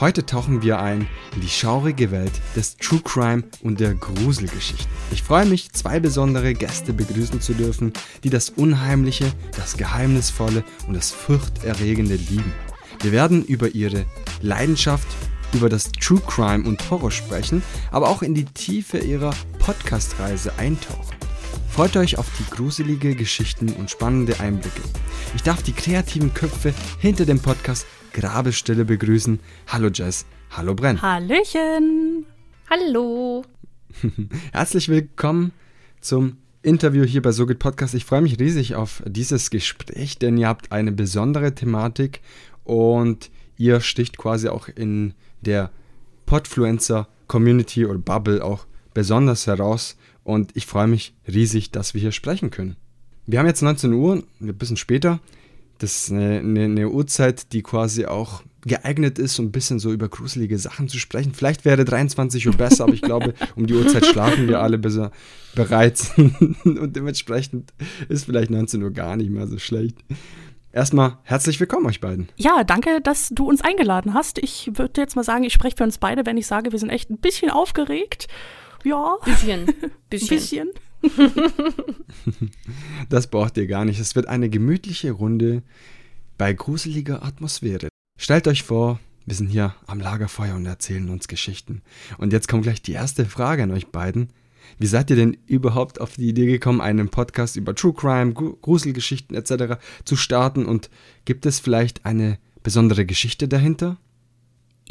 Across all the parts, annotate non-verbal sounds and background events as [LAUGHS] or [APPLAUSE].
Heute tauchen wir ein in die schaurige Welt des True Crime und der Gruselgeschichten. Ich freue mich, zwei besondere Gäste begrüßen zu dürfen, die das Unheimliche, das Geheimnisvolle und das Furchterregende lieben. Wir werden über ihre Leidenschaft, über das True Crime und Horror sprechen, aber auch in die Tiefe ihrer Podcast-Reise eintauchen. Freut euch auf die gruselige Geschichten und spannende Einblicke. Ich darf die kreativen Köpfe hinter dem Podcast Grabestille begrüßen. Hallo Jess, hallo Brenn. Hallöchen. Hallo. [LAUGHS] Herzlich willkommen zum Interview hier bei SoGit Podcast. Ich freue mich riesig auf dieses Gespräch, denn ihr habt eine besondere Thematik und ihr sticht quasi auch in der Podfluencer Community oder Bubble auch besonders heraus und ich freue mich riesig, dass wir hier sprechen können. Wir haben jetzt 19 Uhr, ein bisschen später. Das ist eine, eine, eine Uhrzeit, die quasi auch geeignet ist, um ein bisschen so über gruselige Sachen zu sprechen. Vielleicht wäre 23 Uhr besser, aber ich glaube, [LAUGHS] um die Uhrzeit schlafen wir alle besser bereits. [LAUGHS] Und dementsprechend ist vielleicht 19 Uhr gar nicht mehr so schlecht. Erstmal herzlich willkommen euch beiden. Ja, danke, dass du uns eingeladen hast. Ich würde jetzt mal sagen, ich spreche für uns beide, wenn ich sage, wir sind echt ein bisschen aufgeregt. Ja. Bisschen. [LAUGHS] Bisschen. bisschen. [LAUGHS] das braucht ihr gar nicht. Es wird eine gemütliche Runde bei gruseliger Atmosphäre. Stellt euch vor, wir sind hier am Lagerfeuer und erzählen uns Geschichten. Und jetzt kommt gleich die erste Frage an euch beiden. Wie seid ihr denn überhaupt auf die Idee gekommen, einen Podcast über True Crime, Gruselgeschichten etc. zu starten? Und gibt es vielleicht eine besondere Geschichte dahinter?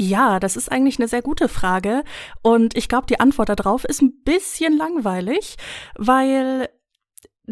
Ja, das ist eigentlich eine sehr gute Frage. Und ich glaube, die Antwort darauf ist ein bisschen langweilig, weil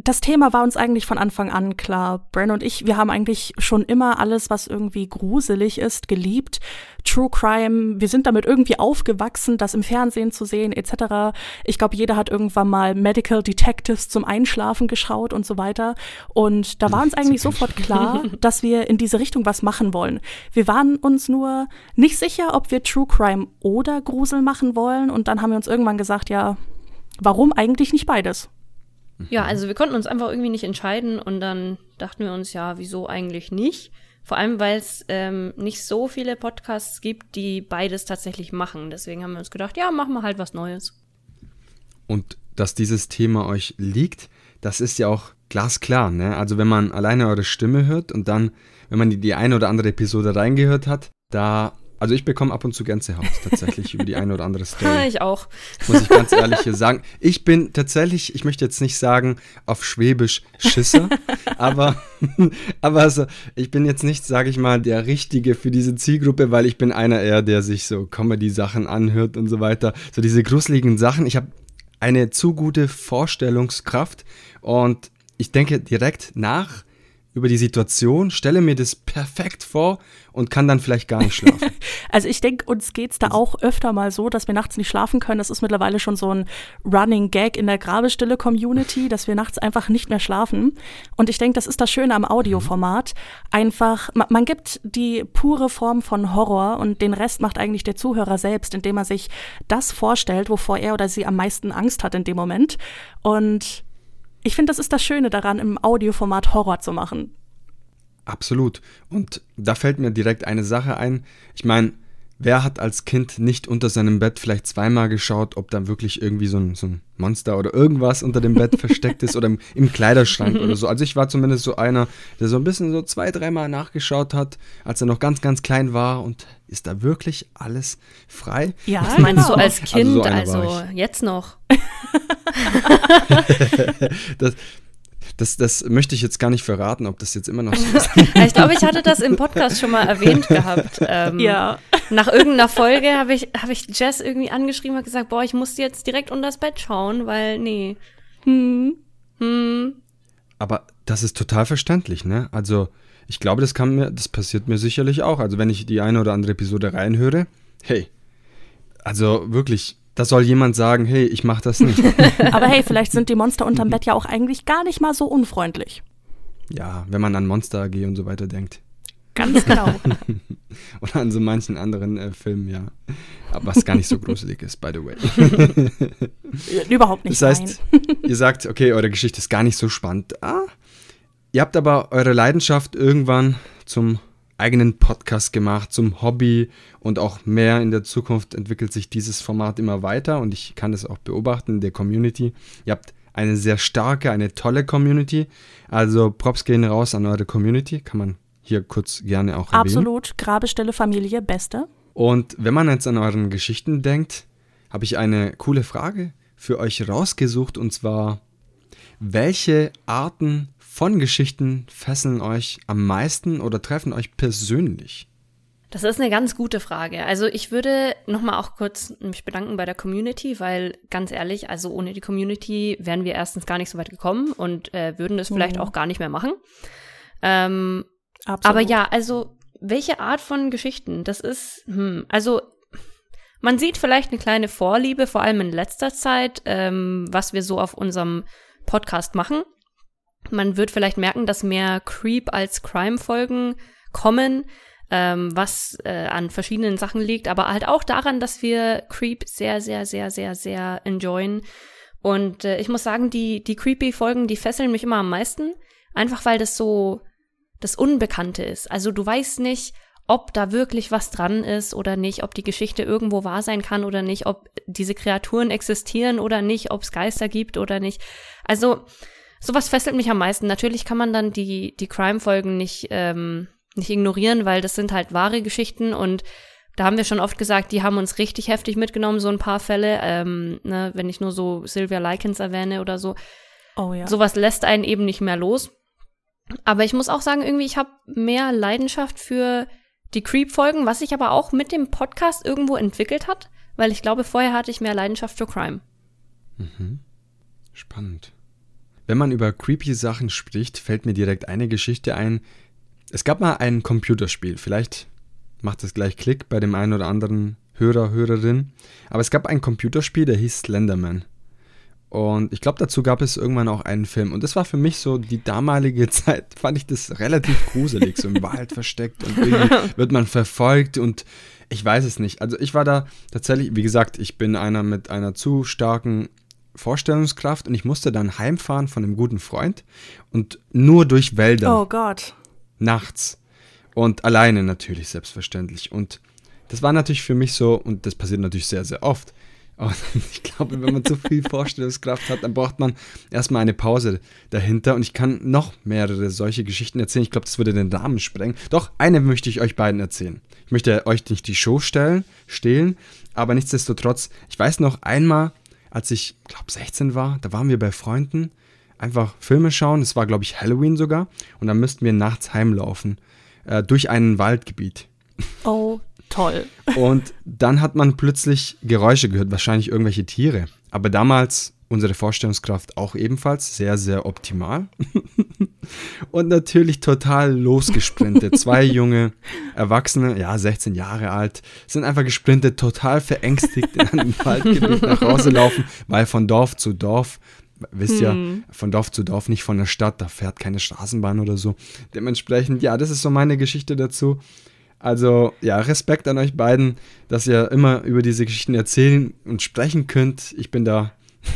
das Thema war uns eigentlich von Anfang an klar. Bren und ich, wir haben eigentlich schon immer alles, was irgendwie gruselig ist, geliebt. True Crime, wir sind damit irgendwie aufgewachsen, das im Fernsehen zu sehen, etc. Ich glaube, jeder hat irgendwann mal Medical Detectives zum Einschlafen geschaut und so weiter. Und da war uns eigentlich sofort klar, [LAUGHS] dass wir in diese Richtung was machen wollen. Wir waren uns nur nicht sicher, ob wir True Crime oder Grusel machen wollen. Und dann haben wir uns irgendwann gesagt, ja, warum eigentlich nicht beides? Ja, also wir konnten uns einfach irgendwie nicht entscheiden und dann dachten wir uns, ja, wieso eigentlich nicht? Vor allem, weil es ähm, nicht so viele Podcasts gibt, die beides tatsächlich machen. Deswegen haben wir uns gedacht, ja, machen wir halt was Neues. Und dass dieses Thema euch liegt, das ist ja auch glasklar. Ne? Also wenn man alleine eure Stimme hört und dann, wenn man die, die eine oder andere Episode reingehört hat, da also ich bekomme ab und zu Gänsehaut tatsächlich über die eine oder andere [LAUGHS] Story. ich auch. Muss ich ganz ehrlich hier sagen. Ich bin tatsächlich, ich möchte jetzt nicht sagen auf Schwäbisch Schisser, [LAUGHS] aber, [LAUGHS] aber also, ich bin jetzt nicht, sage ich mal, der Richtige für diese Zielgruppe, weil ich bin einer eher, der sich so Comedy-Sachen anhört und so weiter. So diese gruseligen Sachen. Ich habe eine zu gute Vorstellungskraft und ich denke direkt nach über die Situation, stelle mir das perfekt vor und kann dann vielleicht gar nicht schlafen. [LAUGHS] also ich denke, uns geht es da auch öfter mal so, dass wir nachts nicht schlafen können. Das ist mittlerweile schon so ein Running Gag in der Grabestille-Community, dass wir nachts einfach nicht mehr schlafen. Und ich denke, das ist das Schöne am Audioformat. Einfach, man, man gibt die pure Form von Horror und den Rest macht eigentlich der Zuhörer selbst, indem er sich das vorstellt, wovor er oder sie am meisten Angst hat in dem Moment. Und ich finde, das ist das Schöne daran, im Audioformat Horror zu machen. Absolut. Und da fällt mir direkt eine Sache ein. Ich meine, wer hat als Kind nicht unter seinem Bett vielleicht zweimal geschaut, ob da wirklich irgendwie so ein, so ein Monster oder irgendwas unter dem Bett [LAUGHS] versteckt ist oder im, im, Kleiderschrank oder so. [LAUGHS] Also ich war zumindest so einer, der so ein bisschen so zwei, dreimal nachgeschaut hat, als er noch ganz, ganz klein war und ist da wirklich alles frei? Ja, Was meinst genau. du als Kind? Also, so also jetzt noch. [LAUGHS] das, das, das möchte ich jetzt gar nicht verraten, ob das jetzt immer noch so [LAUGHS] ist. ich glaube, ich hatte das im Podcast schon mal erwähnt gehabt. Ähm, ja. Nach irgendeiner Folge habe ich, hab ich Jess irgendwie angeschrieben und gesagt, boah, ich muss jetzt direkt unter das Bett schauen, weil, nee. Hm. Hm. Aber das ist total verständlich, ne? Also, ich glaube, das kann mir, das passiert mir sicherlich auch. Also, wenn ich die eine oder andere Episode reinhöre, hey, also wirklich, da soll jemand sagen, hey, ich mach das nicht. [LAUGHS] Aber hey, vielleicht sind die Monster unterm Bett ja auch eigentlich gar nicht mal so unfreundlich. Ja, wenn man an Monster AG und so weiter denkt. Ganz genau. [LAUGHS] Oder an so manchen anderen äh, Filmen, ja. Aber was gar nicht so gruselig ist, by the way. [LAUGHS] Überhaupt nicht. Das heißt, ihr sagt, okay, eure Geschichte ist gar nicht so spannend. Ah, ihr habt aber eure Leidenschaft irgendwann zum eigenen Podcast gemacht zum Hobby und auch mehr in der Zukunft entwickelt sich dieses Format immer weiter und ich kann das auch beobachten in der Community. Ihr habt eine sehr starke, eine tolle Community. Also Props gehen raus an eure Community, kann man hier kurz gerne auch erwähnen. Absolut, Grabestelle Familie, beste. Und wenn man jetzt an euren Geschichten denkt, habe ich eine coole Frage für euch rausgesucht und zwar, welche Arten von Geschichten fesseln euch am meisten oder treffen euch persönlich? Das ist eine ganz gute Frage. Also ich würde nochmal auch kurz mich bedanken bei der Community, weil ganz ehrlich, also ohne die Community wären wir erstens gar nicht so weit gekommen und äh, würden das vielleicht mhm. auch gar nicht mehr machen. Ähm, aber ja, also welche Art von Geschichten? Das ist, hm, also man sieht vielleicht eine kleine Vorliebe, vor allem in letzter Zeit, ähm, was wir so auf unserem Podcast machen. Man wird vielleicht merken, dass mehr Creep als Crime-Folgen kommen ähm, was äh, an verschiedenen Sachen liegt, aber halt auch daran, dass wir Creep sehr, sehr, sehr, sehr, sehr enjoyen. Und äh, ich muss sagen, die, die Creepy-Folgen, die fesseln mich immer am meisten, einfach weil das so das Unbekannte ist. Also du weißt nicht, ob da wirklich was dran ist oder nicht, ob die Geschichte irgendwo wahr sein kann oder nicht, ob diese Kreaturen existieren oder nicht, ob es Geister gibt oder nicht. Also sowas fesselt mich am meisten. Natürlich kann man dann die, die Crime-Folgen nicht ähm, nicht ignorieren, weil das sind halt wahre Geschichten und da haben wir schon oft gesagt, die haben uns richtig heftig mitgenommen, so ein paar Fälle, ähm, ne, wenn ich nur so Sylvia Likens erwähne oder so. Oh ja. Sowas lässt einen eben nicht mehr los. Aber ich muss auch sagen, irgendwie, ich habe mehr Leidenschaft für die Creep-Folgen, was sich aber auch mit dem Podcast irgendwo entwickelt hat, weil ich glaube, vorher hatte ich mehr Leidenschaft für Crime. Mhm. Spannend. Wenn man über creepy Sachen spricht, fällt mir direkt eine Geschichte ein, es gab mal ein Computerspiel, vielleicht macht es gleich Klick bei dem einen oder anderen Hörer, Hörerin, aber es gab ein Computerspiel, der hieß Slenderman. Und ich glaube, dazu gab es irgendwann auch einen Film. Und das war für mich so die damalige [LAUGHS] Zeit, fand ich das relativ gruselig, so im [LAUGHS] Wald versteckt und irgendwie wird man verfolgt und ich weiß es nicht. Also ich war da tatsächlich, wie gesagt, ich bin einer mit einer zu starken Vorstellungskraft und ich musste dann heimfahren von einem guten Freund und nur durch Wälder. Oh Gott nachts und alleine natürlich selbstverständlich. Und das war natürlich für mich so, und das passiert natürlich sehr, sehr oft. Aber [LAUGHS] ich glaube, wenn man zu viel Vorstellungskraft hat, dann braucht man erstmal eine Pause dahinter. Und ich kann noch mehrere solche Geschichten erzählen. Ich glaube, das würde den Rahmen sprengen. Doch, eine möchte ich euch beiden erzählen. Ich möchte euch nicht die Show stellen, stehlen, aber nichtsdestotrotz, ich weiß noch einmal, als ich, glaube 16 war, da waren wir bei Freunden einfach Filme schauen. Es war, glaube ich, Halloween sogar. Und dann müssten wir nachts heimlaufen äh, durch ein Waldgebiet. Oh, toll. Und dann hat man plötzlich Geräusche gehört, wahrscheinlich irgendwelche Tiere. Aber damals unsere Vorstellungskraft auch ebenfalls sehr, sehr optimal. [LAUGHS] und natürlich total losgesprintet. Zwei [LAUGHS] junge Erwachsene, ja, 16 Jahre alt, sind einfach gesprintet, total verängstigt in einem [LAUGHS] Waldgebiet nach Hause laufen, weil von Dorf zu Dorf wisst ja, hm. von Dorf zu Dorf, nicht von der Stadt, da fährt keine Straßenbahn oder so. Dementsprechend, ja, das ist so meine Geschichte dazu. Also, ja, Respekt an euch beiden, dass ihr immer über diese Geschichten erzählen und sprechen könnt. Ich bin da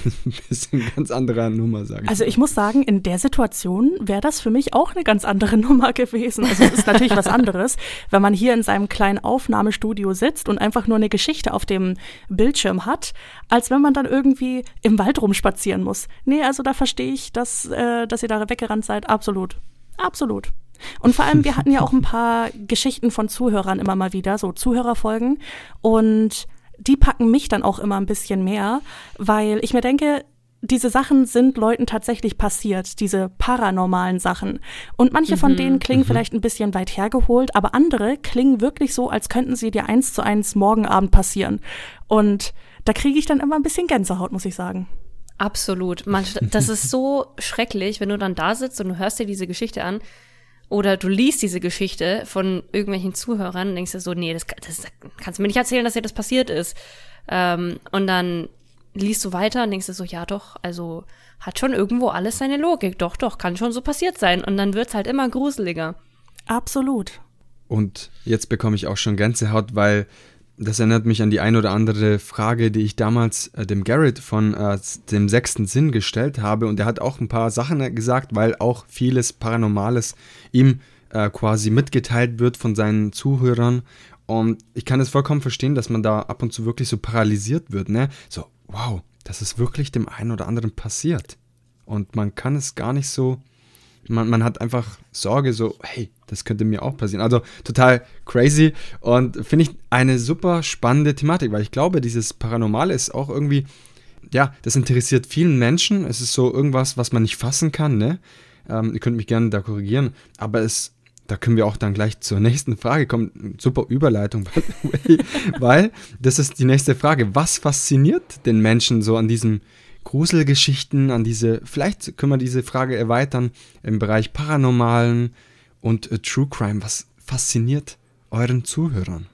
ein [LAUGHS] bisschen ganz anderer Nummer, sage ich. Also ich muss sagen, in der Situation wäre das für mich auch eine ganz andere [LAUGHS] Nummer gewesen. Also es ist natürlich was anderes, wenn man hier in seinem kleinen Aufnahmestudio sitzt und einfach nur eine Geschichte auf dem Bildschirm hat, als wenn man dann irgendwie im Wald rumspazieren muss. Nee, also da verstehe ich, dass, äh, dass ihr da weggerannt seid. Absolut. Absolut. Und vor allem, wir hatten ja auch ein paar Geschichten von Zuhörern immer mal wieder, so Zuhörerfolgen. Und die packen mich dann auch immer ein bisschen mehr, weil ich mir denke, diese Sachen sind Leuten tatsächlich passiert, diese paranormalen Sachen. Und manche von mhm. denen klingen mhm. vielleicht ein bisschen weit hergeholt, aber andere klingen wirklich so, als könnten sie dir eins zu eins morgen Abend passieren. Und da kriege ich dann immer ein bisschen Gänsehaut, muss ich sagen. Absolut. Man, das ist so schrecklich, wenn du dann da sitzt und du hörst dir diese Geschichte an oder du liest diese Geschichte von irgendwelchen Zuhörern und denkst dir so, nee, das, das kannst du mir nicht erzählen, dass dir das passiert ist. Ähm, und dann liest du weiter und denkst dir so, ja doch, also hat schon irgendwo alles seine Logik. Doch, doch, kann schon so passiert sein. Und dann wird's halt immer gruseliger. Absolut. Und jetzt bekomme ich auch schon Gänsehaut, weil das erinnert mich an die ein oder andere Frage, die ich damals äh, dem Garrett von äh, dem sechsten Sinn gestellt habe. Und er hat auch ein paar Sachen gesagt, weil auch vieles Paranormales ihm äh, quasi mitgeteilt wird von seinen Zuhörern. Und ich kann es vollkommen verstehen, dass man da ab und zu wirklich so paralysiert wird, ne? So, wow, das ist wirklich dem einen oder anderen passiert. Und man kann es gar nicht so, man, man hat einfach Sorge, so, hey, das könnte mir auch passieren. Also total crazy und finde ich eine super spannende Thematik, weil ich glaube, dieses Paranormale ist auch irgendwie, ja, das interessiert vielen Menschen. Es ist so irgendwas, was man nicht fassen kann, ne? Ähm, ihr könnt mich gerne da korrigieren, aber es da können wir auch dann gleich zur nächsten Frage kommen. Super Überleitung, [LAUGHS] by the way, weil das ist die nächste Frage. Was fasziniert den Menschen so an diesen Gruselgeschichten, an diese, vielleicht können wir diese Frage erweitern im Bereich Paranormalen und äh, True Crime. Was fasziniert euren Zuhörern?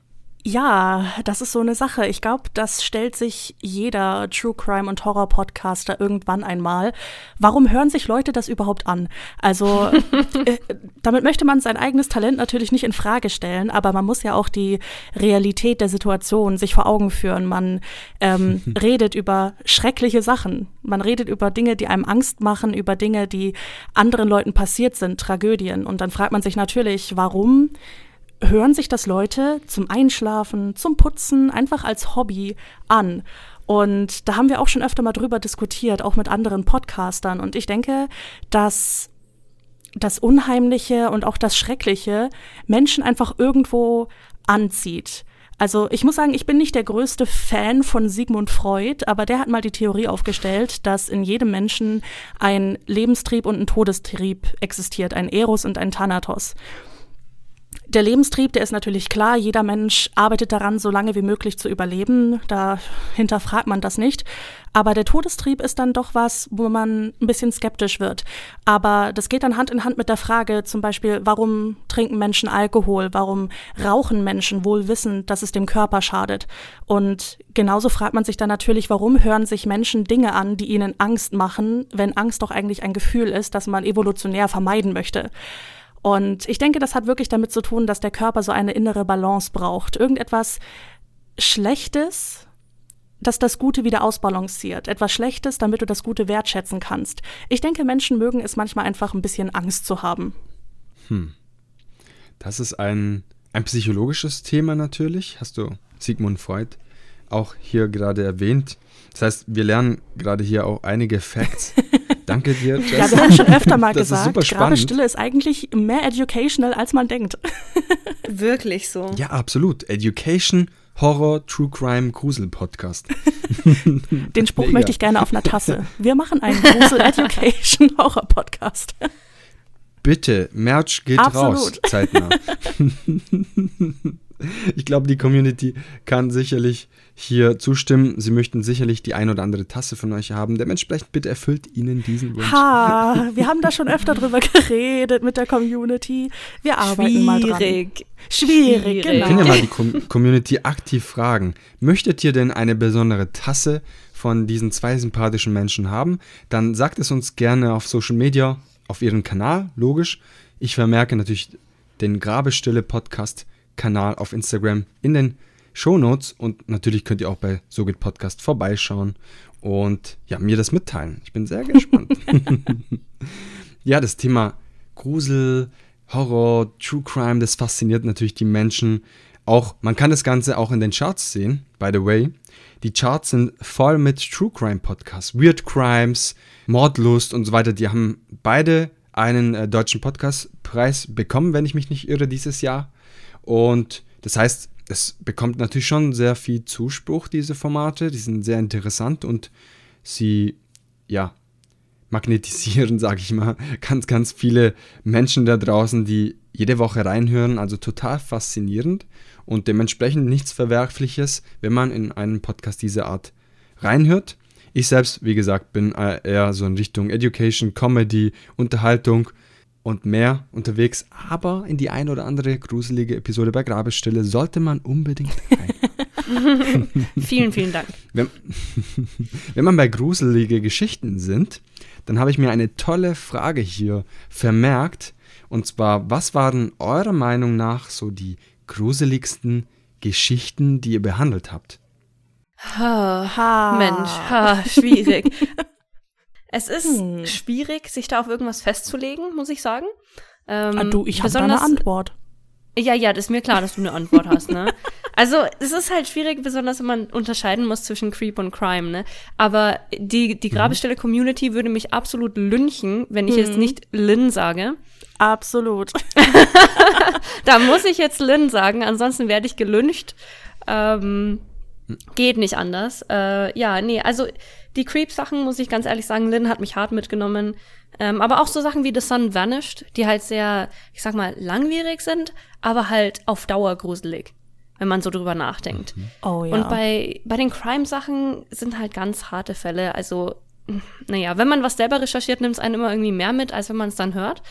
Ja, das ist so eine Sache. Ich glaube, das stellt sich jeder True Crime und Horror Podcaster irgendwann einmal. Warum hören sich Leute das überhaupt an? Also, [LAUGHS] äh, damit möchte man sein eigenes Talent natürlich nicht in Frage stellen, aber man muss ja auch die Realität der Situation sich vor Augen führen. Man ähm, [LAUGHS] redet über schreckliche Sachen. Man redet über Dinge, die einem Angst machen, über Dinge, die anderen Leuten passiert sind, Tragödien. Und dann fragt man sich natürlich, warum hören sich das Leute zum Einschlafen, zum Putzen, einfach als Hobby an. Und da haben wir auch schon öfter mal drüber diskutiert, auch mit anderen Podcastern. Und ich denke, dass das Unheimliche und auch das Schreckliche Menschen einfach irgendwo anzieht. Also ich muss sagen, ich bin nicht der größte Fan von Sigmund Freud, aber der hat mal die Theorie aufgestellt, dass in jedem Menschen ein Lebenstrieb und ein Todestrieb existiert, ein Eros und ein Thanatos. Der Lebenstrieb, der ist natürlich klar. Jeder Mensch arbeitet daran, so lange wie möglich zu überleben. Da hinterfragt man das nicht. Aber der Todestrieb ist dann doch was, wo man ein bisschen skeptisch wird. Aber das geht dann Hand in Hand mit der Frage zum Beispiel, warum trinken Menschen Alkohol? Warum rauchen Menschen wohl wissend, dass es dem Körper schadet? Und genauso fragt man sich dann natürlich, warum hören sich Menschen Dinge an, die ihnen Angst machen, wenn Angst doch eigentlich ein Gefühl ist, das man evolutionär vermeiden möchte. Und ich denke, das hat wirklich damit zu tun, dass der Körper so eine innere Balance braucht. Irgendetwas Schlechtes, das das Gute wieder ausbalanciert. Etwas Schlechtes, damit du das Gute wertschätzen kannst. Ich denke, Menschen mögen es manchmal einfach ein bisschen Angst zu haben. Hm. Das ist ein, ein psychologisches Thema natürlich. Hast du Sigmund Freud auch hier gerade erwähnt. Das heißt, wir lernen gerade hier auch einige Facts [LAUGHS] Danke dir, Jess. Ja, wir haben schon öfter mal [LAUGHS] das gesagt, Grabestille ist eigentlich mehr educational, als man denkt. [LAUGHS] Wirklich so. Ja, absolut. Education, Horror, True Crime, Grusel Podcast. [LAUGHS] Den Spruch Mega. möchte ich gerne auf einer Tasse. Wir machen einen Grusel Education Horror Podcast. Bitte, Merch geht Absolut. raus, zeitnah. ich glaube, die Community kann sicherlich hier zustimmen. Sie möchten sicherlich die ein oder andere Tasse von euch haben. Dementsprechend bitte erfüllt ihnen diesen Wunsch. Ha, wir haben da schon öfter drüber geredet mit der Community. Wir arbeiten Schwierig. mal dran. Schwierig. Schwierig, genau. Wir können ja mal die Com Community aktiv fragen. Möchtet ihr denn eine besondere Tasse von diesen zwei sympathischen Menschen haben? Dann sagt es uns gerne auf Social Media, auf ihren Kanal, logisch. Ich vermerke natürlich den Grabestille Podcast Kanal auf Instagram in den Show Notes und natürlich könnt ihr auch bei SoGit Podcast vorbeischauen und ja, mir das mitteilen. Ich bin sehr gespannt. [LAUGHS] ja, das Thema Grusel, Horror, True Crime, das fasziniert natürlich die Menschen. Auch, man kann das Ganze auch in den Charts sehen, by the way. Die Charts sind voll mit True Crime Podcasts, Weird Crimes, Mordlust und so weiter. Die haben beide einen äh, deutschen Podcastpreis bekommen, wenn ich mich nicht irre, dieses Jahr. Und das heißt, es bekommt natürlich schon sehr viel Zuspruch, diese Formate. Die sind sehr interessant und sie, ja, magnetisieren, [LAUGHS] sage ich mal, ganz, ganz viele Menschen da draußen, die jede Woche reinhören. Also total faszinierend und dementsprechend nichts Verwerfliches, wenn man in einen Podcast dieser Art reinhört. Ich selbst, wie gesagt, bin eher so in Richtung Education, Comedy, Unterhaltung und mehr unterwegs, aber in die ein oder andere gruselige Episode bei Grabestille sollte man unbedingt rein. [LAUGHS] vielen, vielen Dank. Wenn, [LAUGHS] wenn man bei gruselige Geschichten sind, dann habe ich mir eine tolle Frage hier vermerkt. Und zwar, was waren eurer Meinung nach so die gruseligsten Geschichten, die ihr behandelt habt? Ha, ha. Mensch, ha, schwierig. [LAUGHS] Es ist hm. schwierig, sich da auf irgendwas festzulegen, muss ich sagen. Ähm, ah, du, ich habe eine Antwort. Ja, ja, das ist mir klar, dass du eine Antwort hast, ne? [LAUGHS] Also, es ist halt schwierig, besonders wenn man unterscheiden muss zwischen Creep und Crime, ne? Aber die, die mhm. Grabestelle-Community würde mich absolut lynchen, wenn ich mhm. jetzt nicht Lynn sage. Absolut. [LAUGHS] da muss ich jetzt Lynn sagen, ansonsten werde ich gelyncht. Ähm, geht nicht anders. Äh, ja, nee, also die Creep-Sachen, muss ich ganz ehrlich sagen, Lynn hat mich hart mitgenommen. Ähm, aber auch so Sachen wie The Sun Vanished, die halt sehr, ich sag mal, langwierig sind, aber halt auf Dauer gruselig, wenn man so drüber nachdenkt. Mhm. Oh ja. Und bei, bei den Crime-Sachen sind halt ganz harte Fälle. Also, naja, wenn man was selber recherchiert, nimmt es einen immer irgendwie mehr mit, als wenn man es dann hört.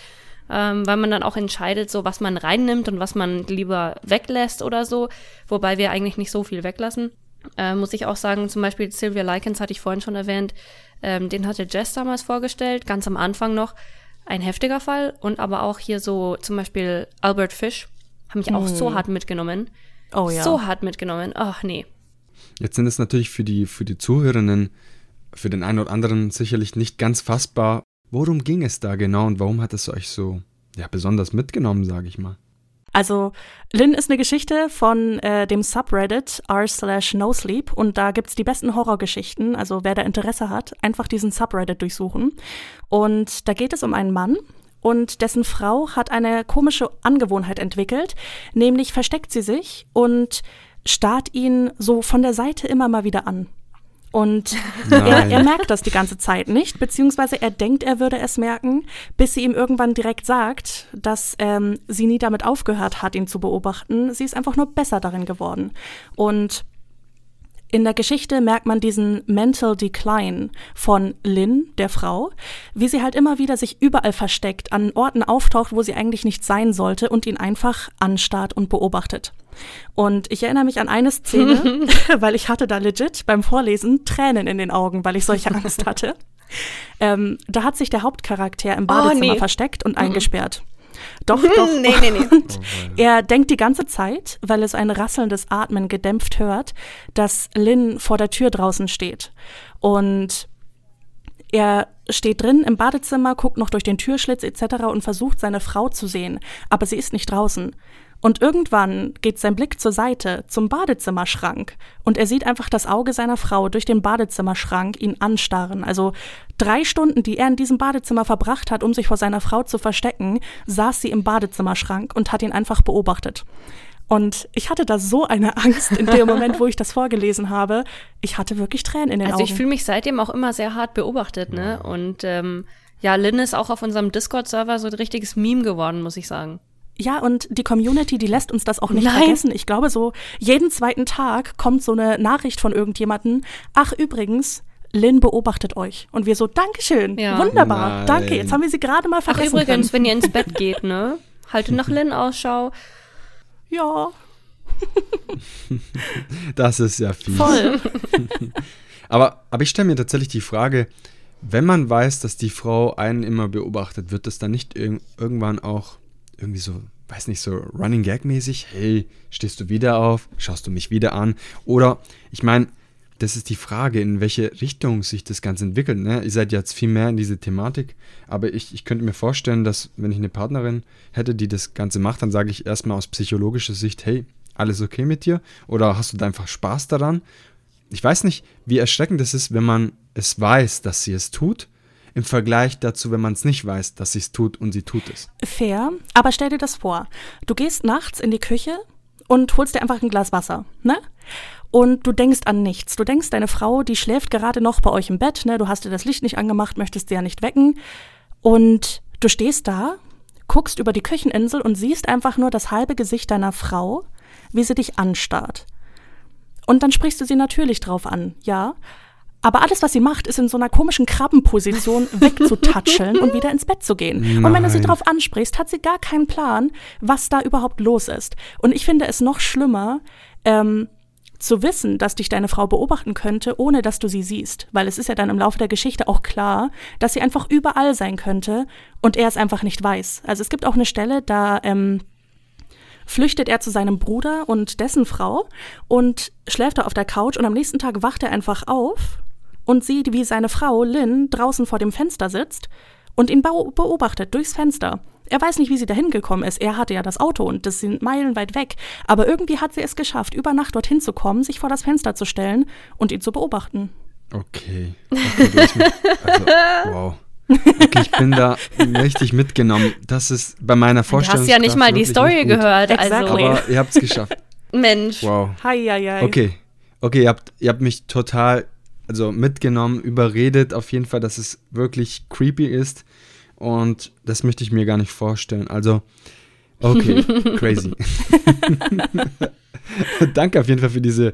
Ähm, weil man dann auch entscheidet, so was man reinnimmt und was man lieber weglässt oder so. Wobei wir eigentlich nicht so viel weglassen. Äh, muss ich auch sagen, zum Beispiel Sylvia Likens hatte ich vorhin schon erwähnt, ähm, den hatte Jess damals vorgestellt, ganz am Anfang noch. Ein heftiger Fall und aber auch hier so zum Beispiel Albert Fish, haben mich auch so hm. hart mitgenommen. Oh ja. So hart mitgenommen. Ach nee. Jetzt sind es natürlich für die, für die Zuhörerinnen, für den einen oder anderen sicherlich nicht ganz fassbar. Worum ging es da genau und warum hat es euch so ja, besonders mitgenommen, sage ich mal? Also Lynn ist eine Geschichte von äh, dem Subreddit r slash nosleep und da gibt's die besten Horrorgeschichten. Also wer da Interesse hat, einfach diesen Subreddit durchsuchen. Und da geht es um einen Mann, und dessen Frau hat eine komische Angewohnheit entwickelt, nämlich versteckt sie sich und starrt ihn so von der Seite immer mal wieder an. Und [LAUGHS] er, er, merkt das die ganze Zeit nicht, beziehungsweise er denkt, er würde es merken, bis sie ihm irgendwann direkt sagt, dass ähm, sie nie damit aufgehört hat, ihn zu beobachten. Sie ist einfach nur besser darin geworden. Und in der Geschichte merkt man diesen Mental Decline von Lynn, der Frau, wie sie halt immer wieder sich überall versteckt, an Orten auftaucht, wo sie eigentlich nicht sein sollte und ihn einfach anstarrt und beobachtet. Und ich erinnere mich an eine Szene, [LAUGHS] [LAUGHS] weil ich hatte da legit beim Vorlesen Tränen in den Augen, weil ich solche Angst hatte. Ähm, da hat sich der Hauptcharakter im Badezimmer oh, nee. versteckt und eingesperrt. Doch, [LAUGHS] doch. nee, nee, nee. Und er denkt die ganze Zeit, weil es ein rasselndes Atmen gedämpft hört, dass Lynn vor der Tür draußen steht. Und er steht drin im Badezimmer, guckt noch durch den Türschlitz etc. und versucht seine Frau zu sehen, aber sie ist nicht draußen. Und irgendwann geht sein Blick zur Seite, zum Badezimmerschrank, und er sieht einfach das Auge seiner Frau durch den Badezimmerschrank ihn anstarren. Also drei Stunden, die er in diesem Badezimmer verbracht hat, um sich vor seiner Frau zu verstecken, saß sie im Badezimmerschrank und hat ihn einfach beobachtet. Und ich hatte da so eine Angst in dem Moment, wo ich das vorgelesen habe. Ich hatte wirklich Tränen in den also Augen. Also ich fühle mich seitdem auch immer sehr hart beobachtet, ne? Und ähm, ja, Lynn ist auch auf unserem Discord-Server so ein richtiges Meme geworden, muss ich sagen. Ja, und die Community, die lässt uns das auch nicht Nein. vergessen. Ich glaube, so jeden zweiten Tag kommt so eine Nachricht von irgendjemanden. Ach, übrigens, Lynn beobachtet euch. Und wir so, Dankeschön, ja. wunderbar, Nein. danke. Jetzt haben wir sie gerade mal vergessen. Ach, übrigens, können. wenn ihr ins Bett [LAUGHS] geht, ne? Haltet nach Lynn Ausschau. Ja. [LAUGHS] das ist ja viel. Voll. [LAUGHS] aber, aber ich stelle mir tatsächlich die Frage, wenn man weiß, dass die Frau einen immer beobachtet, wird das dann nicht irg irgendwann auch irgendwie so, weiß nicht, so Running Gag mäßig, hey, stehst du wieder auf, schaust du mich wieder an? Oder, ich meine, das ist die Frage, in welche Richtung sich das Ganze entwickelt. Ne? Ihr seid jetzt viel mehr in diese Thematik, aber ich, ich könnte mir vorstellen, dass wenn ich eine Partnerin hätte, die das Ganze macht, dann sage ich erstmal aus psychologischer Sicht, hey, alles okay mit dir? Oder hast du da einfach Spaß daran? Ich weiß nicht, wie erschreckend es ist, wenn man es weiß, dass sie es tut im Vergleich dazu, wenn man es nicht weiß, dass sie es tut und sie tut es. Fair, aber stell dir das vor. Du gehst nachts in die Küche und holst dir einfach ein Glas Wasser, ne? Und du denkst an nichts. Du denkst, deine Frau, die schläft gerade noch bei euch im Bett, ne? Du hast dir das Licht nicht angemacht, möchtest sie ja nicht wecken. Und du stehst da, guckst über die Kücheninsel und siehst einfach nur das halbe Gesicht deiner Frau, wie sie dich anstarrt. Und dann sprichst du sie natürlich drauf an, ja? Aber alles, was sie macht, ist in so einer komischen Krabbenposition [LAUGHS] wegzutatscheln und wieder ins Bett zu gehen. Nein. Und wenn du sie darauf ansprichst, hat sie gar keinen Plan, was da überhaupt los ist. Und ich finde es noch schlimmer, ähm, zu wissen, dass dich deine Frau beobachten könnte, ohne dass du sie siehst. Weil es ist ja dann im Laufe der Geschichte auch klar, dass sie einfach überall sein könnte und er es einfach nicht weiß. Also es gibt auch eine Stelle, da ähm, flüchtet er zu seinem Bruder und dessen Frau und schläft da auf der Couch und am nächsten Tag wacht er einfach auf und sieht, wie seine Frau Lynn draußen vor dem Fenster sitzt und ihn beobachtet durchs Fenster. Er weiß nicht, wie sie dahin gekommen ist. Er hatte ja das Auto und das sind meilenweit weg. Aber irgendwie hat sie es geschafft, über Nacht dorthin zu kommen, sich vor das Fenster zu stellen und ihn zu beobachten. Okay. okay also, wow. Okay, ich bin da richtig mitgenommen. Das ist bei meiner Vorstellung. Du hast ja nicht mal die Story gehört. Also. Aber ihr habt es geschafft. Mensch. Wow. Hi, hi, hi. Okay. Okay, ihr habt, ihr habt mich total also mitgenommen, überredet auf jeden Fall, dass es wirklich creepy ist. Und das möchte ich mir gar nicht vorstellen. Also, okay, [LAUGHS] crazy. [LAUGHS] Danke auf jeden Fall für diese,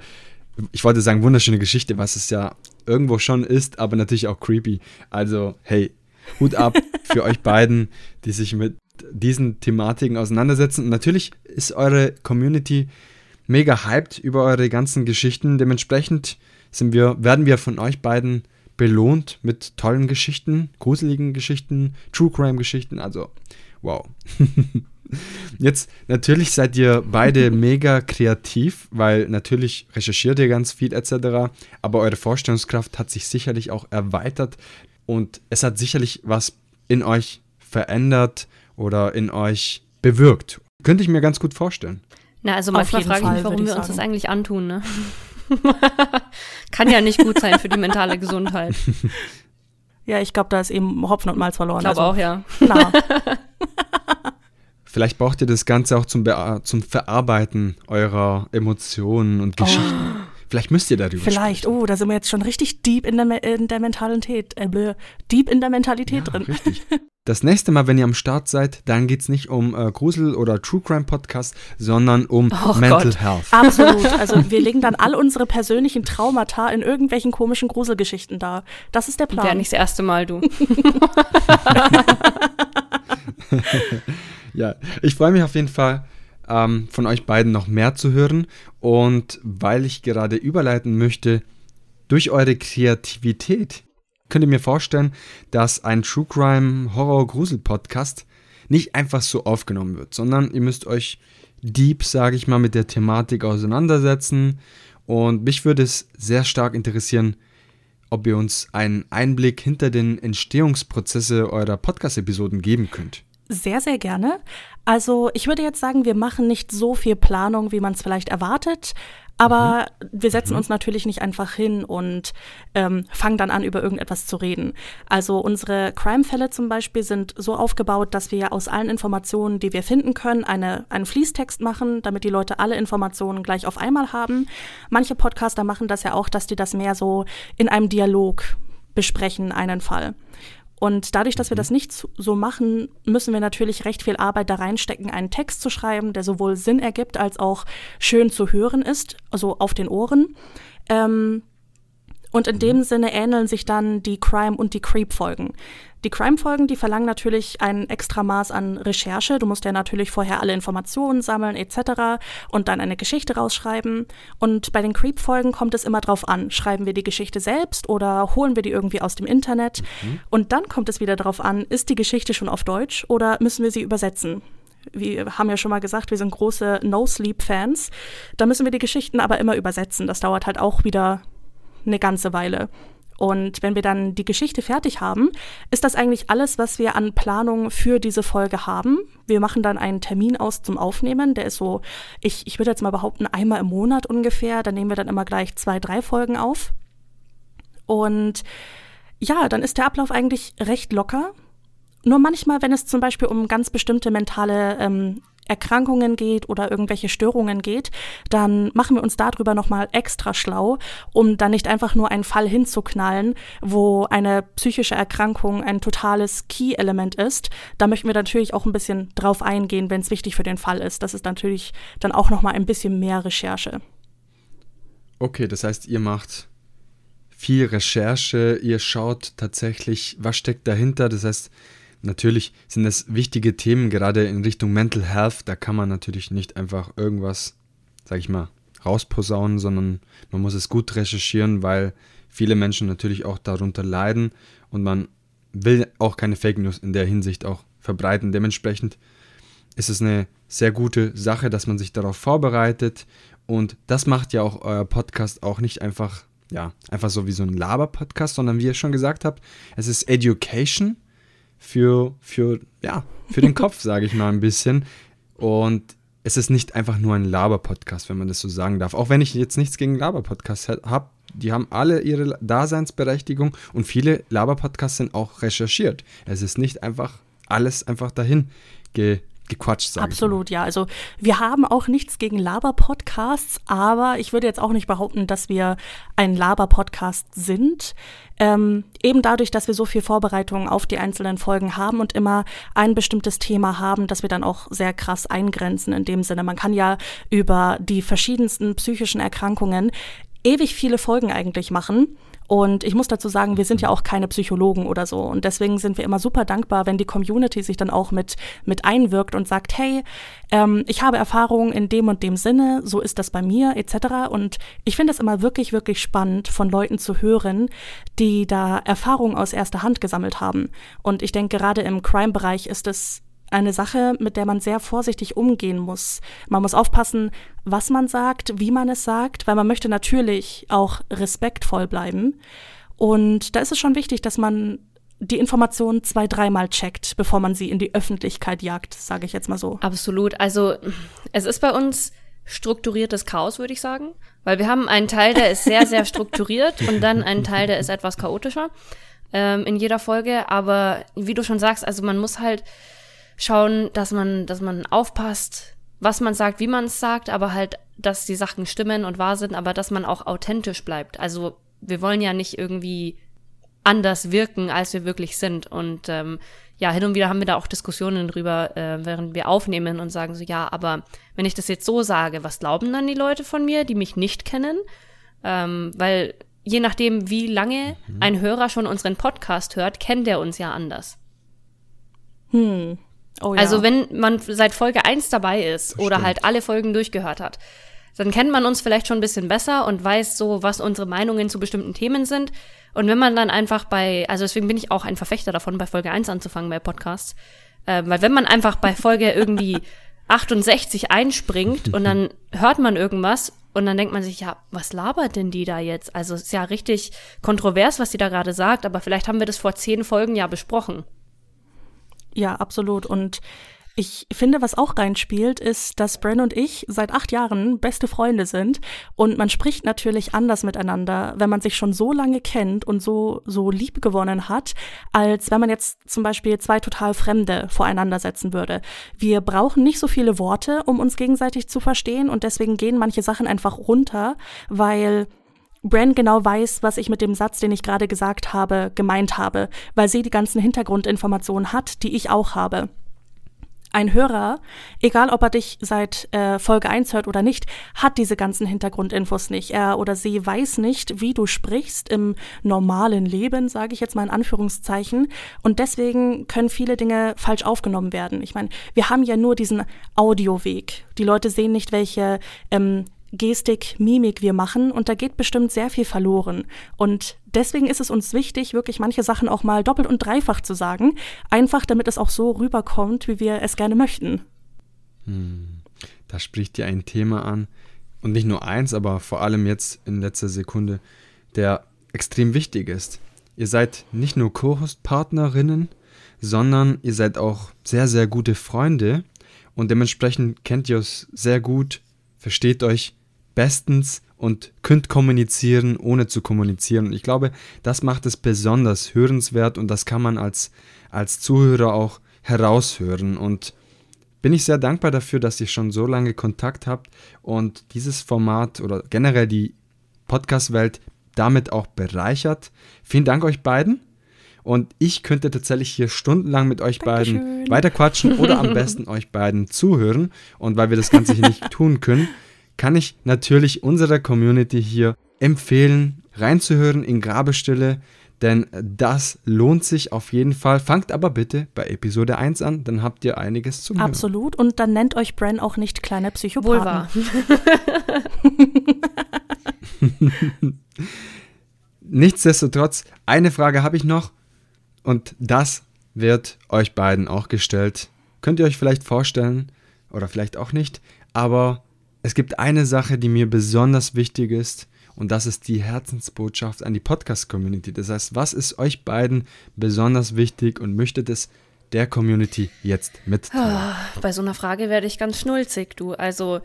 ich wollte sagen, wunderschöne Geschichte, was es ja irgendwo schon ist, aber natürlich auch creepy. Also, hey, Hut ab [LAUGHS] für euch beiden, die sich mit diesen Thematiken auseinandersetzen. Und natürlich ist eure Community mega hyped über eure ganzen Geschichten. Dementsprechend sind wir, werden wir von euch beiden belohnt mit tollen Geschichten, gruseligen Geschichten, True Crime Geschichten. Also, wow. [LAUGHS] Jetzt, natürlich seid ihr beide [LAUGHS] mega kreativ, weil natürlich recherchiert ihr ganz viel etc. Aber eure Vorstellungskraft hat sich sicherlich auch erweitert und es hat sicherlich was in euch verändert oder in euch bewirkt. Könnte ich mir ganz gut vorstellen. Na, also manchmal frage ich mich, warum wir uns das eigentlich antun, ne? [LAUGHS] Kann ja nicht gut sein für die mentale Gesundheit. [LAUGHS] Ja, ich glaube, da ist eben Hopfen und Malz verloren. Ich glaube also, auch, ja. Klar. [LAUGHS] Vielleicht braucht ihr das Ganze auch zum, Be zum Verarbeiten eurer Emotionen und Geschichten. Oh. Vielleicht müsst ihr darüber Vielleicht, sprechen. oh, da sind wir jetzt schon richtig deep in der, in der Mentalität, äh, deep in der Mentalität ja, drin. Richtig. Das nächste Mal, wenn ihr am Start seid, dann geht es nicht um äh, Grusel- oder True Crime Podcast, sondern um oh Mental Gott. Health. Absolut. Also wir legen dann all unsere persönlichen Traumata in irgendwelchen komischen Gruselgeschichten dar. Das ist der Plan. Wäre nicht das erste Mal, du. [LAUGHS] ja, ich freue mich auf jeden Fall, ähm, von euch beiden noch mehr zu hören. Und weil ich gerade überleiten möchte, durch eure Kreativität könnt ihr mir vorstellen, dass ein True Crime Horror Grusel Podcast nicht einfach so aufgenommen wird, sondern ihr müsst euch deep, sage ich mal, mit der Thematik auseinandersetzen. Und mich würde es sehr stark interessieren, ob ihr uns einen Einblick hinter den Entstehungsprozesse eurer Podcast-Episoden geben könnt. Sehr, sehr gerne. Also ich würde jetzt sagen, wir machen nicht so viel Planung, wie man es vielleicht erwartet. Aber mhm. wir setzen mhm. uns natürlich nicht einfach hin und ähm, fangen dann an, über irgendetwas zu reden. Also unsere Crime-Fälle zum Beispiel sind so aufgebaut, dass wir aus allen Informationen, die wir finden können, eine, einen Fließtext machen, damit die Leute alle Informationen gleich auf einmal haben. Manche Podcaster machen das ja auch, dass die das mehr so in einem Dialog besprechen, einen Fall. Und dadurch, dass wir das nicht so machen, müssen wir natürlich recht viel Arbeit da reinstecken, einen Text zu schreiben, der sowohl Sinn ergibt als auch schön zu hören ist, also auf den Ohren. Ähm, und in dem Sinne ähneln sich dann die Crime- und die Creep-Folgen. Die Crime-Folgen, die verlangen natürlich ein extra Maß an Recherche. Du musst ja natürlich vorher alle Informationen sammeln etc. und dann eine Geschichte rausschreiben. Und bei den Creep-Folgen kommt es immer drauf an. Schreiben wir die Geschichte selbst oder holen wir die irgendwie aus dem Internet? Mhm. Und dann kommt es wieder darauf an, ist die Geschichte schon auf Deutsch oder müssen wir sie übersetzen? wir haben ja schon mal gesagt, wir sind große No-Sleep-Fans. Da müssen wir die Geschichten aber immer übersetzen. Das dauert halt auch wieder eine ganze Weile. Und wenn wir dann die Geschichte fertig haben, ist das eigentlich alles, was wir an Planung für diese Folge haben. Wir machen dann einen Termin aus zum Aufnehmen. Der ist so, ich, ich würde jetzt mal behaupten, einmal im Monat ungefähr. Da nehmen wir dann immer gleich zwei, drei Folgen auf. Und ja, dann ist der Ablauf eigentlich recht locker. Nur manchmal, wenn es zum Beispiel um ganz bestimmte mentale ähm, Erkrankungen geht oder irgendwelche Störungen geht, dann machen wir uns darüber nochmal extra schlau, um dann nicht einfach nur einen Fall hinzuknallen, wo eine psychische Erkrankung ein totales Key-Element ist. Da möchten wir natürlich auch ein bisschen drauf eingehen, wenn es wichtig für den Fall ist. Das ist natürlich dann auch nochmal ein bisschen mehr Recherche. Okay, das heißt, ihr macht viel Recherche, ihr schaut tatsächlich, was steckt dahinter. Das heißt, Natürlich sind das wichtige Themen, gerade in Richtung Mental Health. Da kann man natürlich nicht einfach irgendwas, sag ich mal, rausposaunen, sondern man muss es gut recherchieren, weil viele Menschen natürlich auch darunter leiden und man will auch keine Fake News in der Hinsicht auch verbreiten. Dementsprechend ist es eine sehr gute Sache, dass man sich darauf vorbereitet und das macht ja auch euer Podcast auch nicht einfach, ja, einfach so wie so ein Laber-Podcast, sondern wie ihr schon gesagt habt, es ist Education für, für, ja, für den Kopf, sage ich mal ein bisschen. Und es ist nicht einfach nur ein Laber-Podcast, wenn man das so sagen darf. Auch wenn ich jetzt nichts gegen Laber-Podcasts habe, die haben alle ihre Daseinsberechtigung und viele Laber-Podcasts sind auch recherchiert. Es ist nicht einfach alles einfach dahin ge gequatscht, sage Absolut, ja. Also wir haben auch nichts gegen Laber-Podcasts, aber ich würde jetzt auch nicht behaupten, dass wir ein Laber-Podcast sind. Ähm, eben dadurch, dass wir so viel Vorbereitung auf die einzelnen Folgen haben und immer ein bestimmtes Thema haben, das wir dann auch sehr krass eingrenzen in dem Sinne. Man kann ja über die verschiedensten psychischen Erkrankungen ewig viele Folgen eigentlich machen. Und ich muss dazu sagen, wir sind ja auch keine Psychologen oder so. Und deswegen sind wir immer super dankbar, wenn die Community sich dann auch mit, mit einwirkt und sagt, hey, ähm, ich habe Erfahrungen in dem und dem Sinne, so ist das bei mir, etc. Und ich finde es immer wirklich, wirklich spannend, von Leuten zu hören, die da Erfahrungen aus erster Hand gesammelt haben. Und ich denke, gerade im Crime-Bereich ist es eine Sache, mit der man sehr vorsichtig umgehen muss. Man muss aufpassen, was man sagt, wie man es sagt, weil man möchte natürlich auch respektvoll bleiben. Und da ist es schon wichtig, dass man die Informationen zwei, dreimal checkt, bevor man sie in die Öffentlichkeit jagt, sage ich jetzt mal so. Absolut. Also es ist bei uns strukturiertes Chaos, würde ich sagen. Weil wir haben einen Teil, der ist sehr, sehr strukturiert und dann einen Teil, der ist etwas chaotischer ähm, in jeder Folge. Aber wie du schon sagst, also man muss halt schauen, dass man, dass man aufpasst, was man sagt, wie man es sagt, aber halt, dass die Sachen stimmen und wahr sind, aber dass man auch authentisch bleibt. Also wir wollen ja nicht irgendwie anders wirken, als wir wirklich sind. Und ähm, ja, hin und wieder haben wir da auch Diskussionen drüber, äh, während wir aufnehmen und sagen so, ja, aber wenn ich das jetzt so sage, was glauben dann die Leute von mir, die mich nicht kennen? Ähm, weil je nachdem, wie lange mhm. ein Hörer schon unseren Podcast hört, kennt er uns ja anders. Hm. Oh, ja. Also wenn man seit Folge 1 dabei ist das oder stimmt. halt alle Folgen durchgehört hat, dann kennt man uns vielleicht schon ein bisschen besser und weiß so, was unsere Meinungen zu bestimmten Themen sind. Und wenn man dann einfach bei, also deswegen bin ich auch ein Verfechter davon, bei Folge 1 anzufangen bei Podcasts, äh, weil wenn man einfach bei Folge irgendwie [LAUGHS] 68 einspringt und dann [LAUGHS] hört man irgendwas und dann denkt man sich, ja, was labert denn die da jetzt? Also es ist ja richtig kontrovers, was sie da gerade sagt, aber vielleicht haben wir das vor zehn Folgen ja besprochen. Ja, absolut. Und ich finde, was auch reinspielt, ist, dass Bren und ich seit acht Jahren beste Freunde sind und man spricht natürlich anders miteinander, wenn man sich schon so lange kennt und so, so lieb gewonnen hat, als wenn man jetzt zum Beispiel zwei total Fremde voreinander setzen würde. Wir brauchen nicht so viele Worte, um uns gegenseitig zu verstehen und deswegen gehen manche Sachen einfach runter, weil Bran genau weiß, was ich mit dem Satz, den ich gerade gesagt habe, gemeint habe, weil sie die ganzen Hintergrundinformationen hat, die ich auch habe. Ein Hörer, egal ob er dich seit äh, Folge 1 hört oder nicht, hat diese ganzen Hintergrundinfos nicht. Er oder sie weiß nicht, wie du sprichst im normalen Leben, sage ich jetzt mal in Anführungszeichen. Und deswegen können viele Dinge falsch aufgenommen werden. Ich meine, wir haben ja nur diesen Audioweg. Die Leute sehen nicht, welche ähm, Gestik, Mimik wir machen und da geht bestimmt sehr viel verloren. Und deswegen ist es uns wichtig, wirklich manche Sachen auch mal doppelt und dreifach zu sagen, einfach damit es auch so rüberkommt, wie wir es gerne möchten. Hm. Da spricht dir ein Thema an und nicht nur eins, aber vor allem jetzt in letzter Sekunde, der extrem wichtig ist. Ihr seid nicht nur Co-Host-Partnerinnen, sondern ihr seid auch sehr, sehr gute Freunde und dementsprechend kennt ihr es sehr gut, versteht euch bestens und könnt kommunizieren, ohne zu kommunizieren. Und ich glaube, das macht es besonders hörenswert und das kann man als, als Zuhörer auch heraushören. Und bin ich sehr dankbar dafür, dass ihr schon so lange Kontakt habt und dieses Format oder generell die Podcast-Welt damit auch bereichert. Vielen Dank euch beiden. Und ich könnte tatsächlich hier stundenlang mit euch Dankeschön. beiden weiterquatschen oder am [LAUGHS] besten euch beiden zuhören. Und weil wir das Ganze hier nicht [LAUGHS] tun können, kann ich natürlich unserer Community hier empfehlen, reinzuhören in Grabestille, denn das lohnt sich auf jeden Fall. Fangt aber bitte bei Episode 1 an, dann habt ihr einiges zu hören. Absolut, und dann nennt euch Bren auch nicht kleiner Psychopath. Wohl wahr. [LAUGHS] Nichtsdestotrotz, eine Frage habe ich noch und das wird euch beiden auch gestellt. Könnt ihr euch vielleicht vorstellen oder vielleicht auch nicht, aber es gibt eine Sache, die mir besonders wichtig ist und das ist die Herzensbotschaft an die Podcast-Community. Das heißt, was ist euch beiden besonders wichtig und möchtet es der Community jetzt mitteilen? Oh, bei so einer Frage werde ich ganz schnulzig, du. Also,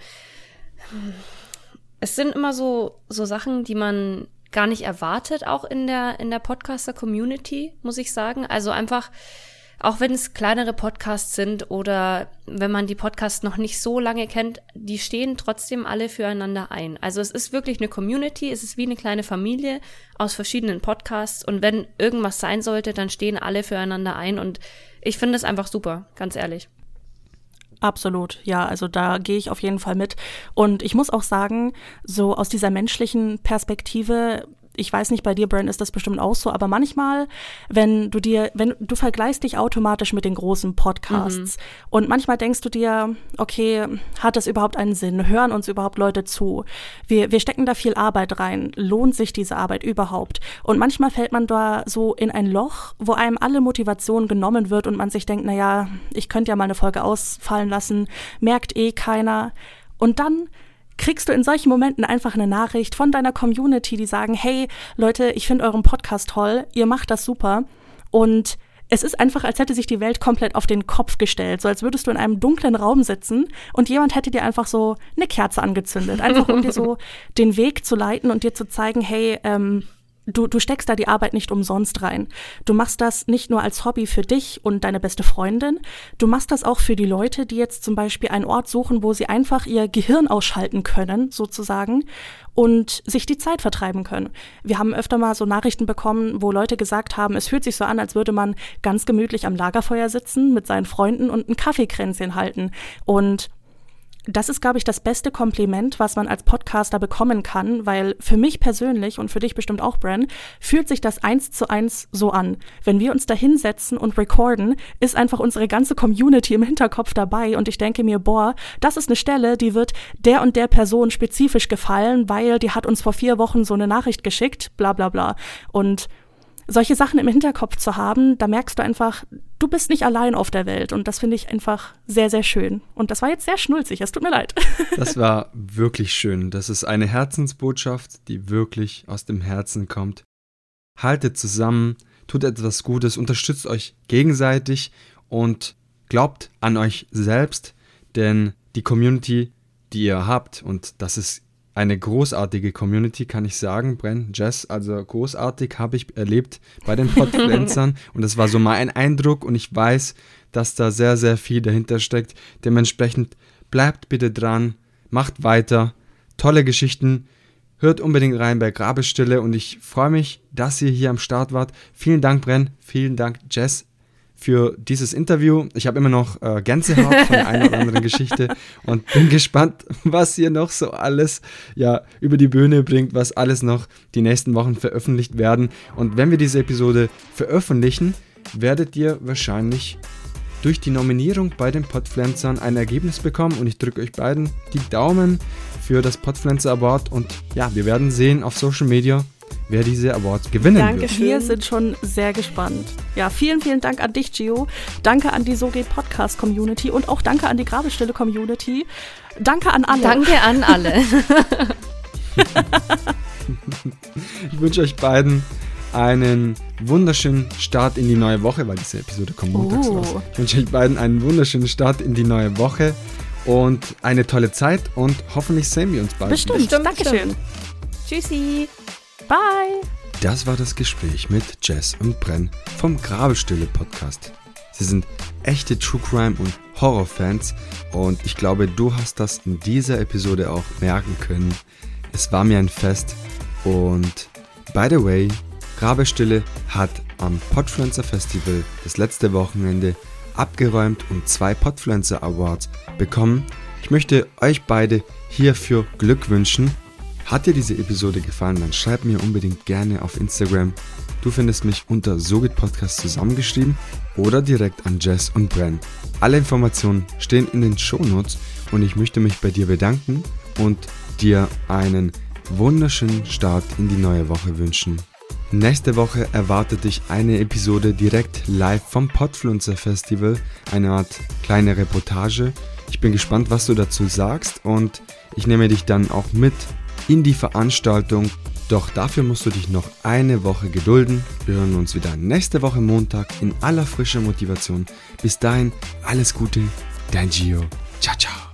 es sind immer so, so Sachen, die man gar nicht erwartet, auch in der, in der Podcaster-Community, muss ich sagen. Also einfach, auch wenn es kleinere Podcasts sind oder wenn man die Podcasts noch nicht so lange kennt, die stehen trotzdem alle füreinander ein. Also es ist wirklich eine Community, es ist wie eine kleine Familie aus verschiedenen Podcasts und wenn irgendwas sein sollte, dann stehen alle füreinander ein und ich finde es einfach super, ganz ehrlich. Absolut, ja, also da gehe ich auf jeden Fall mit. Und ich muss auch sagen, so aus dieser menschlichen Perspektive ich weiß nicht, bei dir, Brand, ist das bestimmt auch so, aber manchmal, wenn du dir, wenn du vergleichst dich automatisch mit den großen Podcasts mhm. und manchmal denkst du dir, okay, hat das überhaupt einen Sinn? Hören uns überhaupt Leute zu? Wir, wir stecken da viel Arbeit rein. Lohnt sich diese Arbeit überhaupt? Und manchmal fällt man da so in ein Loch, wo einem alle Motivation genommen wird und man sich denkt, naja, ich könnte ja mal eine Folge ausfallen lassen, merkt eh keiner. Und dann kriegst du in solchen Momenten einfach eine Nachricht von deiner Community, die sagen, hey Leute, ich finde euren Podcast toll, ihr macht das super. Und es ist einfach, als hätte sich die Welt komplett auf den Kopf gestellt, so als würdest du in einem dunklen Raum sitzen und jemand hätte dir einfach so eine Kerze angezündet, einfach um dir so [LAUGHS] den Weg zu leiten und dir zu zeigen, hey, ähm, du, du steckst da die Arbeit nicht umsonst rein. Du machst das nicht nur als Hobby für dich und deine beste Freundin, du machst das auch für die Leute, die jetzt zum Beispiel einen Ort suchen, wo sie einfach ihr Gehirn ausschalten können, sozusagen, und sich die Zeit vertreiben können. Wir haben öfter mal so Nachrichten bekommen, wo Leute gesagt haben, es fühlt sich so an, als würde man ganz gemütlich am Lagerfeuer sitzen mit seinen Freunden und ein Kaffeekränzchen halten. Und das ist, glaube ich, das beste Kompliment, was man als Podcaster bekommen kann, weil für mich persönlich und für dich bestimmt auch, Bran, fühlt sich das eins zu eins so an. Wenn wir uns da hinsetzen und recorden, ist einfach unsere ganze Community im Hinterkopf dabei und ich denke mir, boah, das ist eine Stelle, die wird der und der Person spezifisch gefallen, weil die hat uns vor vier Wochen so eine Nachricht geschickt, bla bla bla. Und solche Sachen im Hinterkopf zu haben, da merkst du einfach, du bist nicht allein auf der Welt. Und das finde ich einfach sehr, sehr schön. Und das war jetzt sehr schnulzig, es tut mir leid. [LAUGHS] Das war wirklich schön. Das ist eine Herzensbotschaft, die wirklich aus dem Herzen kommt. Haltet zusammen, tut etwas Gutes, unterstützt euch gegenseitig und glaubt an euch selbst, denn die Community, die ihr habt, und das ist eine großartige Community, kann ich sagen. Bren, Jess, also großartig habe ich erlebt bei den [LAUGHS] Podfluencern und das war so mein Eindruck und ich weiß, dass da sehr, sehr viel dahinter steckt. Dementsprechend bleibt bitte dran, macht weiter, tolle Geschichten. Hört unbedingt rein bei Grabestille und ich freue mich, dass ihr hier am Start wart. Vielen Dank, Bren. Vielen Dank, Jess für dieses Interview. Ich habe immer noch äh, Gänsehaut von der einen oder anderen Geschichte [LAUGHS] und bin gespannt, was ihr noch so alles ja, über die Bühne bringt, was alles noch die nächsten Wochen veröffentlicht werden. Und wenn wir diese Episode veröffentlichen, werdet ihr wahrscheinlich durch die Nominierung bei den Podpflanzern ein Ergebnis bekommen und ich drücke euch beiden die Daumen für das Podpflanzer Award und ja, wir werden sehen auf Social Media, wer diese Awards gewinnen Dankeschön. wird. Wir sind schon sehr gespannt. Ja, vielen, vielen Dank an dich, Gio. Danke an die So geht Podcast Community und auch danke an die Grabestille Community. Danke an alle. Danke an alle. [LAUGHS] [LAUGHS] ich wünsche euch beiden einen wunderschönen Start in die neue Woche, weil diese Episode kommt montags oh. raus. Ich wünsche euch beiden einen wunderschönen Start in die neue Woche und eine tolle Zeit und hoffentlich sehen wir uns bald. Bestimmt, Bestimmt. Dankeschön. Tschüssi. Bye. Das war das Gespräch mit Jess und Brenn vom Grabestille Podcast. Sie sind echte True Crime und Horror-Fans und ich glaube, du hast das in dieser Episode auch merken können. Es war mir ein Fest und by the way, Grabestille hat am Podfluencer Festival das letzte Wochenende abgeräumt und zwei Podfluencer Awards bekommen. Ich möchte euch beide hierfür Glück wünschen hat dir diese Episode gefallen, dann schreib mir unbedingt gerne auf Instagram. Du findest mich unter Sogit Podcast zusammengeschrieben oder direkt an Jess und Bren. Alle Informationen stehen in den Shownotes und ich möchte mich bei dir bedanken und dir einen wunderschönen Start in die neue Woche wünschen. Nächste Woche erwartet dich eine Episode direkt live vom Podfluencer Festival, eine Art kleine Reportage. Ich bin gespannt, was du dazu sagst und ich nehme dich dann auch mit in die Veranstaltung. Doch dafür musst du dich noch eine Woche gedulden. Wir hören uns wieder nächste Woche Montag in aller frischer Motivation. Bis dahin, alles Gute, dein Gio. Ciao, ciao.